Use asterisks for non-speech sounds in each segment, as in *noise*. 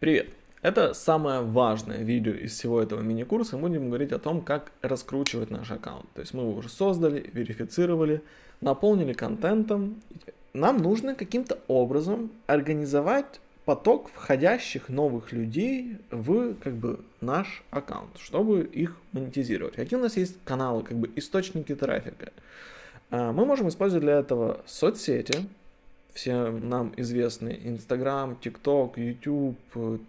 Привет! Это самое важное видео из всего этого мини-курса. Мы будем говорить о том, как раскручивать наш аккаунт. То есть мы его уже создали, верифицировали, наполнили контентом. Нам нужно каким-то образом организовать поток входящих новых людей в как бы наш аккаунт, чтобы их монетизировать. Какие у нас есть каналы, как бы источники трафика? А, мы можем использовать для этого соцсети, все нам известны Инстаграм, ТикТок, Ютуб,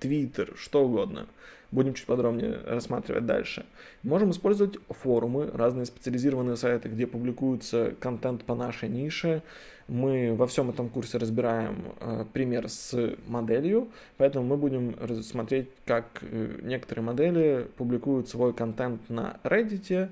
Твиттер, что угодно. Будем чуть подробнее рассматривать дальше. Можем использовать форумы, разные специализированные сайты, где публикуется контент по нашей нише. Мы во всем этом курсе разбираем э, пример с моделью, поэтому мы будем смотреть, как э, некоторые модели публикуют свой контент на Reddit,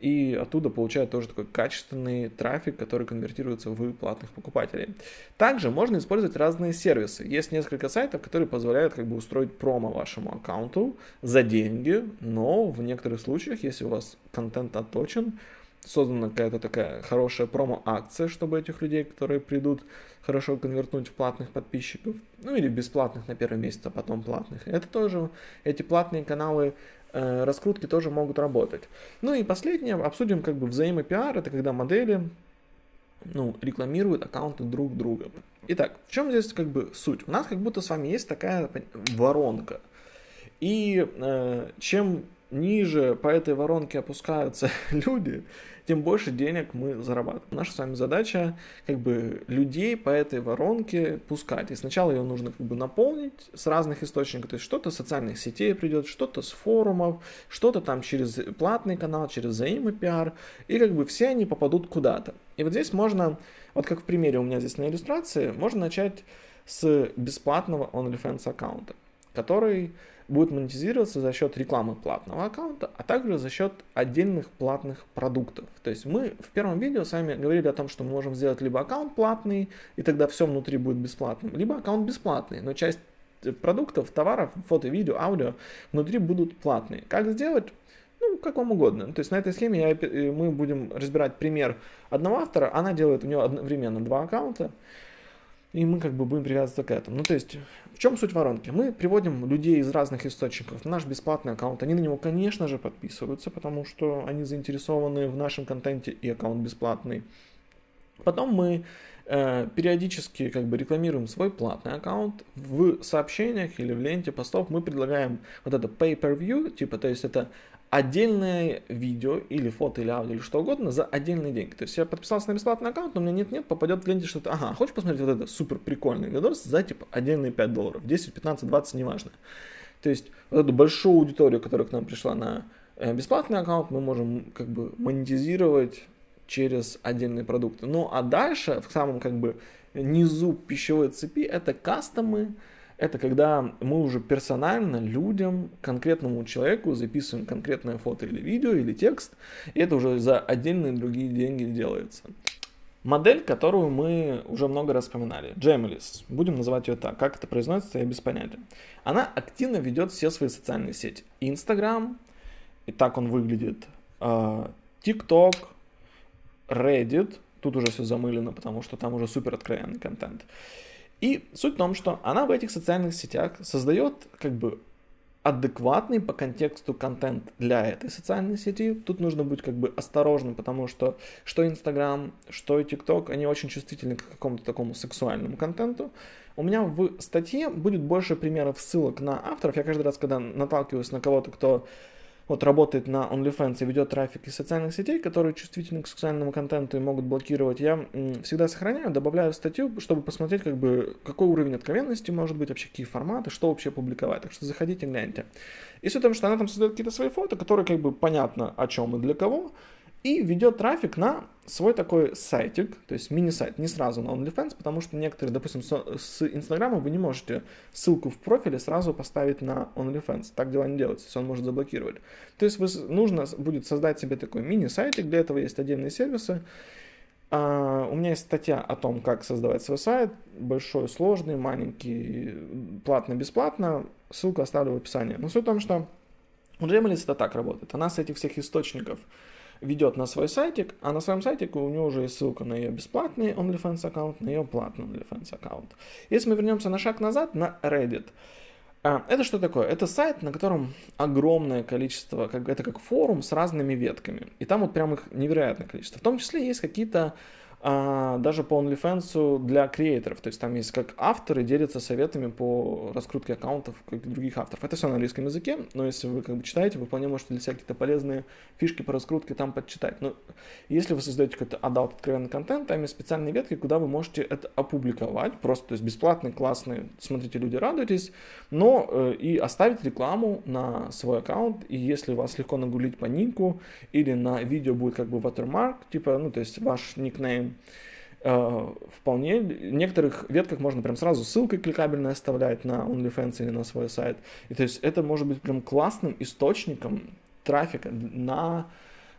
и оттуда получают тоже такой качественный трафик, который конвертируется в платных покупателей. Также можно использовать разные сервисы. Есть несколько сайтов, которые позволяют как бы устроить промо вашему аккаунту за деньги, но в некоторых случаях, если у вас контент отточен, создана какая-то такая хорошая промо-акция, чтобы этих людей, которые придут, хорошо конвертнуть в платных подписчиков, ну или бесплатных на первый месяц, а потом платных. Это тоже, эти платные каналы раскрутки тоже могут работать. Ну и последнее, обсудим как бы взаимопиар, это когда модели ну, рекламируют аккаунты друг друга. Итак, в чем здесь как бы суть? У нас как будто с вами есть такая воронка. И э, чем ниже по этой воронке опускаются *laughs* люди, тем больше денег мы зарабатываем. Наша с вами задача как бы людей по этой воронке пускать. И сначала ее нужно как бы наполнить с разных источников. То есть что-то с социальных сетей придет, что-то с форумов, что-то там через платный канал, через взаимопиар. И как бы все они попадут куда-то. И вот здесь можно, вот как в примере у меня здесь на иллюстрации, можно начать с бесплатного OnlyFans аккаунта, который будет монетизироваться за счет рекламы платного аккаунта, а также за счет отдельных платных продуктов. То есть мы в первом видео с вами говорили о том, что мы можем сделать либо аккаунт платный, и тогда все внутри будет бесплатным, либо аккаунт бесплатный, но часть продуктов, товаров, фото, видео, аудио внутри будут платные. Как сделать? Ну, как вам угодно. То есть на этой схеме я, э, мы будем разбирать пример одного автора. Она делает у нее одновременно два аккаунта и мы как бы будем привязываться к этому. Ну, то есть, в чем суть воронки? Мы приводим людей из разных источников в наш бесплатный аккаунт. Они на него, конечно же, подписываются, потому что они заинтересованы в нашем контенте и аккаунт бесплатный. Потом мы э, периодически как бы рекламируем свой платный аккаунт в сообщениях или в ленте постов. Мы предлагаем вот это pay-per-view, типа, то есть это отдельное видео или фото или аудио или что угодно за отдельные деньги. То есть я подписался на бесплатный аккаунт, но меня нет-нет, попадет в ленте что-то, ага, хочешь посмотреть вот это супер прикольный видос за типа отдельные 5 долларов, 10, 15, 20, неважно. То есть вот эту большую аудиторию, которая к нам пришла на э, бесплатный аккаунт, мы можем как бы монетизировать через отдельные продукты. Ну а дальше в самом как бы низу пищевой цепи это кастомы, это когда мы уже персонально людям, конкретному человеку записываем конкретное фото или видео, или текст, и это уже за отдельные другие деньги делается. Модель, которую мы уже много раз вспоминали, Gemelis, будем называть ее так, как это произносится, я без понятия. Она активно ведет все свои социальные сети. Instagram, и так он выглядит, а, TikTok, Reddit, тут уже все замылено, потому что там уже супер откровенный контент. И суть в том, что она в этих социальных сетях создает как бы адекватный по контексту контент для этой социальной сети. Тут нужно быть как бы осторожным, потому что что Инстаграм, что и ТикТок, они очень чувствительны к какому-то такому сексуальному контенту. У меня в статье будет больше примеров ссылок на авторов. Я каждый раз, когда наталкиваюсь на кого-то, кто вот работает на OnlyFans и ведет трафик из социальных сетей, которые чувствительны к сексуальному контенту и могут блокировать, я всегда сохраняю, добавляю в статью, чтобы посмотреть, как бы, какой уровень откровенности может быть, вообще какие форматы, что вообще публиковать. Так что заходите, гляньте. И суть в что она там создает какие-то свои фото, которые как бы понятно о чем и для кого, и ведет трафик на свой такой сайтик, то есть мини-сайт, не сразу на OnlyFans, потому что некоторые, допустим, с Инстаграма вы не можете ссылку в профиле сразу поставить на OnlyFans. Так дела не делаются, он может заблокировать. То есть вы, нужно будет создать себе такой мини-сайтик, для этого есть отдельные сервисы. А, у меня есть статья о том, как создавать свой сайт, большой, сложный, маленький, платно-бесплатно, ссылку оставлю в описании. Но суть в том, что у Dreamlist это так работает, она с этих всех источников ведет на свой сайтик, а на своем сайтике у нее уже есть ссылка на ее бесплатный OnlyFans аккаунт, на ее платный OnlyFans аккаунт. Если мы вернемся на шаг назад, на Reddit. А, это что такое? Это сайт, на котором огромное количество, как, это как форум с разными ветками. И там вот прям их невероятное количество. В том числе есть какие-то даже по OnlyFans для креаторов. То есть там есть как авторы делятся советами по раскрутке аккаунтов как других авторов. Это все на английском языке, но если вы как бы читаете, вы вполне можете для себя какие-то полезные фишки по раскрутке там подчитать. Но если вы создаете какой-то adult откровенный контент, там есть специальные ветки, куда вы можете это опубликовать. Просто, то есть бесплатный, классный, смотрите, люди радуйтесь, но э, и оставить рекламу на свой аккаунт. И если вас легко нагуглить по нику или на видео будет как бы watermark, типа, ну то есть ваш никнейм, Э, вполне, в некоторых ветках можно прям сразу ссылкой кликабельной оставлять на OnlyFans или на свой сайт. И то есть это может быть прям классным источником трафика на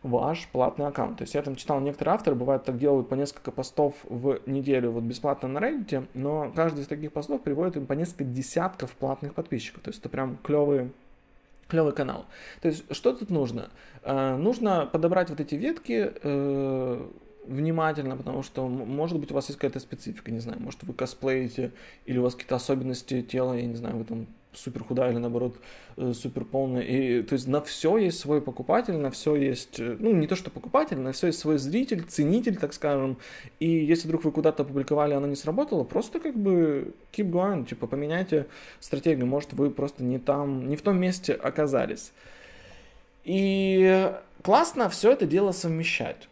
ваш платный аккаунт. То есть я там читал, некоторые авторы бывают так делают по несколько постов в неделю вот бесплатно на Reddit, но каждый из таких постов приводит им по несколько десятков платных подписчиков. То есть это прям клевый клевый канал. То есть что тут нужно? Э, нужно подобрать вот эти ветки, э, внимательно, потому что, может быть, у вас есть какая-то специфика, не знаю, может, вы косплеите, или у вас какие-то особенности тела, я не знаю, вы там супер худая или наоборот э, супер полная. И, то есть на все есть свой покупатель, на все есть, э, ну не то что покупатель, на все есть свой зритель, ценитель, так скажем. И если вдруг вы куда-то опубликовали, оно не сработало, просто как бы keep going, типа поменяйте стратегию, может вы просто не там, не в том месте оказались. И классно все это дело совмещать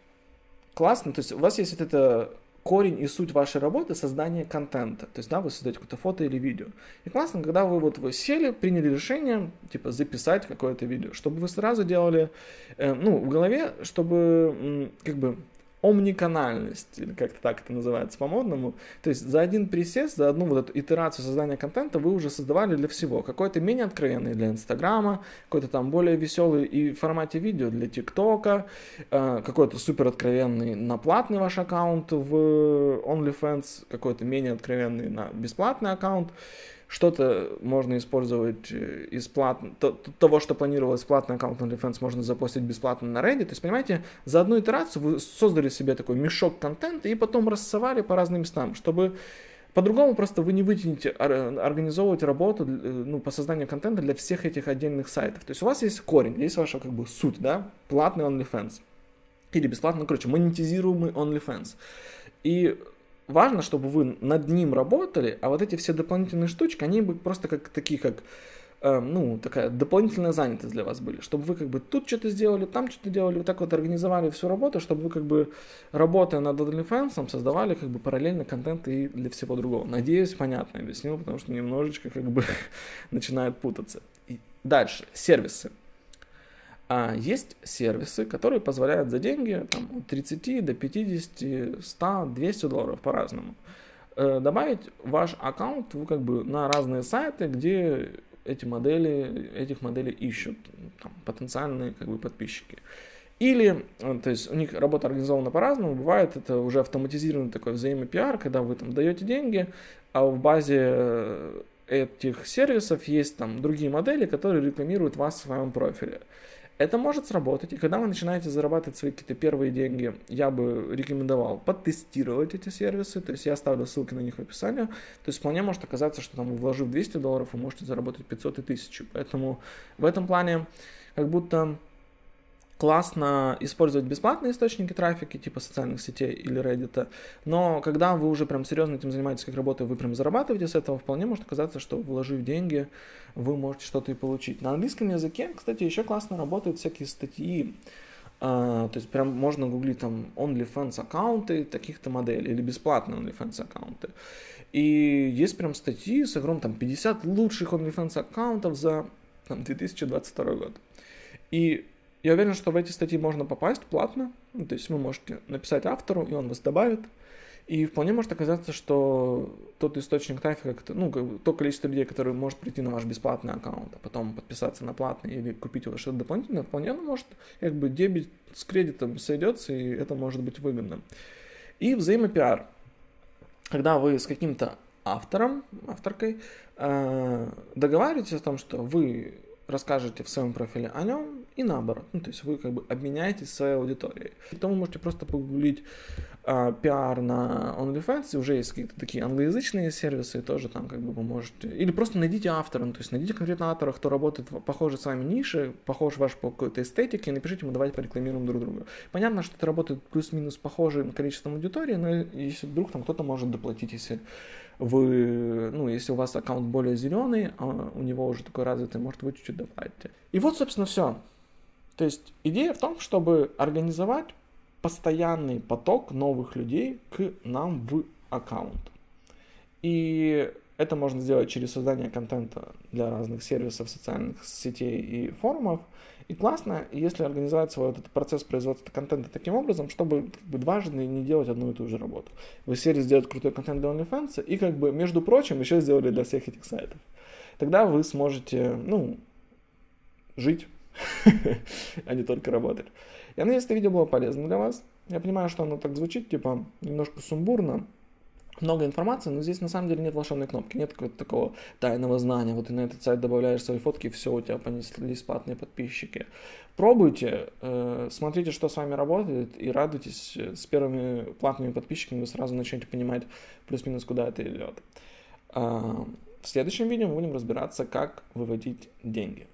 классно, то есть у вас есть вот это корень и суть вашей работы создание контента. То есть, да, вы создаете какое-то фото или видео. И классно, когда вы вот вы сели, приняли решение, типа, записать какое-то видео, чтобы вы сразу делали, э, ну, в голове, чтобы, как бы, омниканальность, или как-то так это называется по-модному. То есть за один присест, за одну вот эту итерацию создания контента вы уже создавали для всего. Какой-то менее откровенный для Инстаграма, какой-то там более веселый и в формате видео для ТикТока, э, какой-то супер откровенный на платный ваш аккаунт в OnlyFans, какой-то менее откровенный на бесплатный аккаунт что-то можно использовать э, из плат... того, что планировалось платный аккаунт на OnlyFans, можно запустить бесплатно на Reddit. То есть, понимаете, за одну итерацию вы создали себе такой мешок контента и потом рассовали по разным местам, чтобы по-другому просто вы не вытянете организовывать работу э, ну, по созданию контента для всех этих отдельных сайтов. То есть у вас есть корень, есть ваша как бы суть, да, платный OnlyFans. Или бесплатно, ну, короче, монетизируемый OnlyFans. И важно, чтобы вы над ним работали, а вот эти все дополнительные штучки, они бы просто как такие, как э, ну, такая дополнительная занятость для вас были, чтобы вы как бы тут что-то сделали, там что-то делали, вот так вот организовали всю работу, чтобы вы как бы, работая над OnlyFans, создавали как бы параллельно контент и для всего другого. Надеюсь, понятно объяснил, потому что немножечко как бы *laughs* начинает путаться. И дальше, сервисы. А есть сервисы, которые позволяют за деньги там, от 30 до 50, 100, 200 долларов по-разному э, добавить ваш аккаунт вы как бы на разные сайты, где эти модели, этих моделей ищут там, потенциальные как бы подписчики. Или, э, то есть у них работа организована по-разному, бывает это уже автоматизированный такой взаимопиар, когда вы там даете деньги, а в базе этих сервисов есть там другие модели, которые рекламируют вас в своем профиле. Это может сработать, и когда вы начинаете зарабатывать свои какие-то первые деньги, я бы рекомендовал потестировать эти сервисы, то есть я оставлю ссылки на них в описании, то есть вполне может оказаться, что там вложив 200 долларов, вы можете заработать 500 и 1000, поэтому в этом плане как будто классно использовать бесплатные источники трафика, типа социальных сетей или Reddit, но когда вы уже прям серьезно этим занимаетесь как работой, вы прям зарабатываете с этого, вполне может оказаться, что вложив деньги, вы можете что-то и получить. На английском языке, кстати, еще классно работают всякие статьи, Uh, то есть прям можно гуглить там OnlyFans аккаунты таких-то моделей или бесплатные OnlyFans аккаунты. И есть прям статьи с огромным там 50 лучших OnlyFans аккаунтов за там, 2022 год. И я уверен, что в эти статьи можно попасть платно. Ну, то есть вы можете написать автору, и он вас добавит. И вполне может оказаться, что тот источник трафика, ну, то количество людей, которые может прийти на ваш бесплатный аккаунт, а потом подписаться на платный или купить у вас что-то дополнительное, вполне оно может, как бы, дебет с кредитом сойдется, и это может быть выгодно. И взаимопиар. Когда вы с каким-то автором, авторкой, э, договариваетесь о том, что вы расскажете в своем профиле о нем и наоборот. Ну, то есть вы как бы обменяетесь своей аудиторией. Потом вы можете просто погуглить а, пиар на OnlyFans, уже есть какие-то такие англоязычные сервисы, тоже там как бы вы можете... Или просто найдите автора, ну, то есть найдите конкретно автора, кто работает в похожей с вами нише, похож ваш по какой-то эстетике, и напишите ему, давайте порекламируем друг друга. Понятно, что это работает плюс-минус похожим количеством аудитории, но если вдруг там кто-то может доплатить, если вы, ну, если у вас аккаунт более зеленый, а у него уже такой развитый, может, вы чуть-чуть доплатите. И вот, собственно, все. То есть идея в том, чтобы организовать постоянный поток новых людей к нам в аккаунт. И это можно сделать через создание контента для разных сервисов, социальных сетей и форумов. И классно, если организовать вот этот процесс производства контента таким образом, чтобы как бы, дважды не делать одну и ту же работу. Вы сели сделать крутой контент для OnlyFans и как бы, между прочим, еще сделали для всех этих сайтов. Тогда вы сможете, ну, жить, *laughs* а не только работать. Я надеюсь, это видео было полезно для вас. Я понимаю, что оно так звучит, типа, немножко сумбурно, много информации, но здесь на самом деле нет волшебной кнопки, нет какого-то такого тайного знания. Вот ты на этот сайт добавляешь свои фотки, все, у тебя понеслись платные подписчики. Пробуйте, э, смотрите, что с вами работает, и радуйтесь. С первыми платными подписчиками вы сразу начнете понимать плюс-минус, куда это идет. Э, в следующем видео мы будем разбираться, как выводить деньги.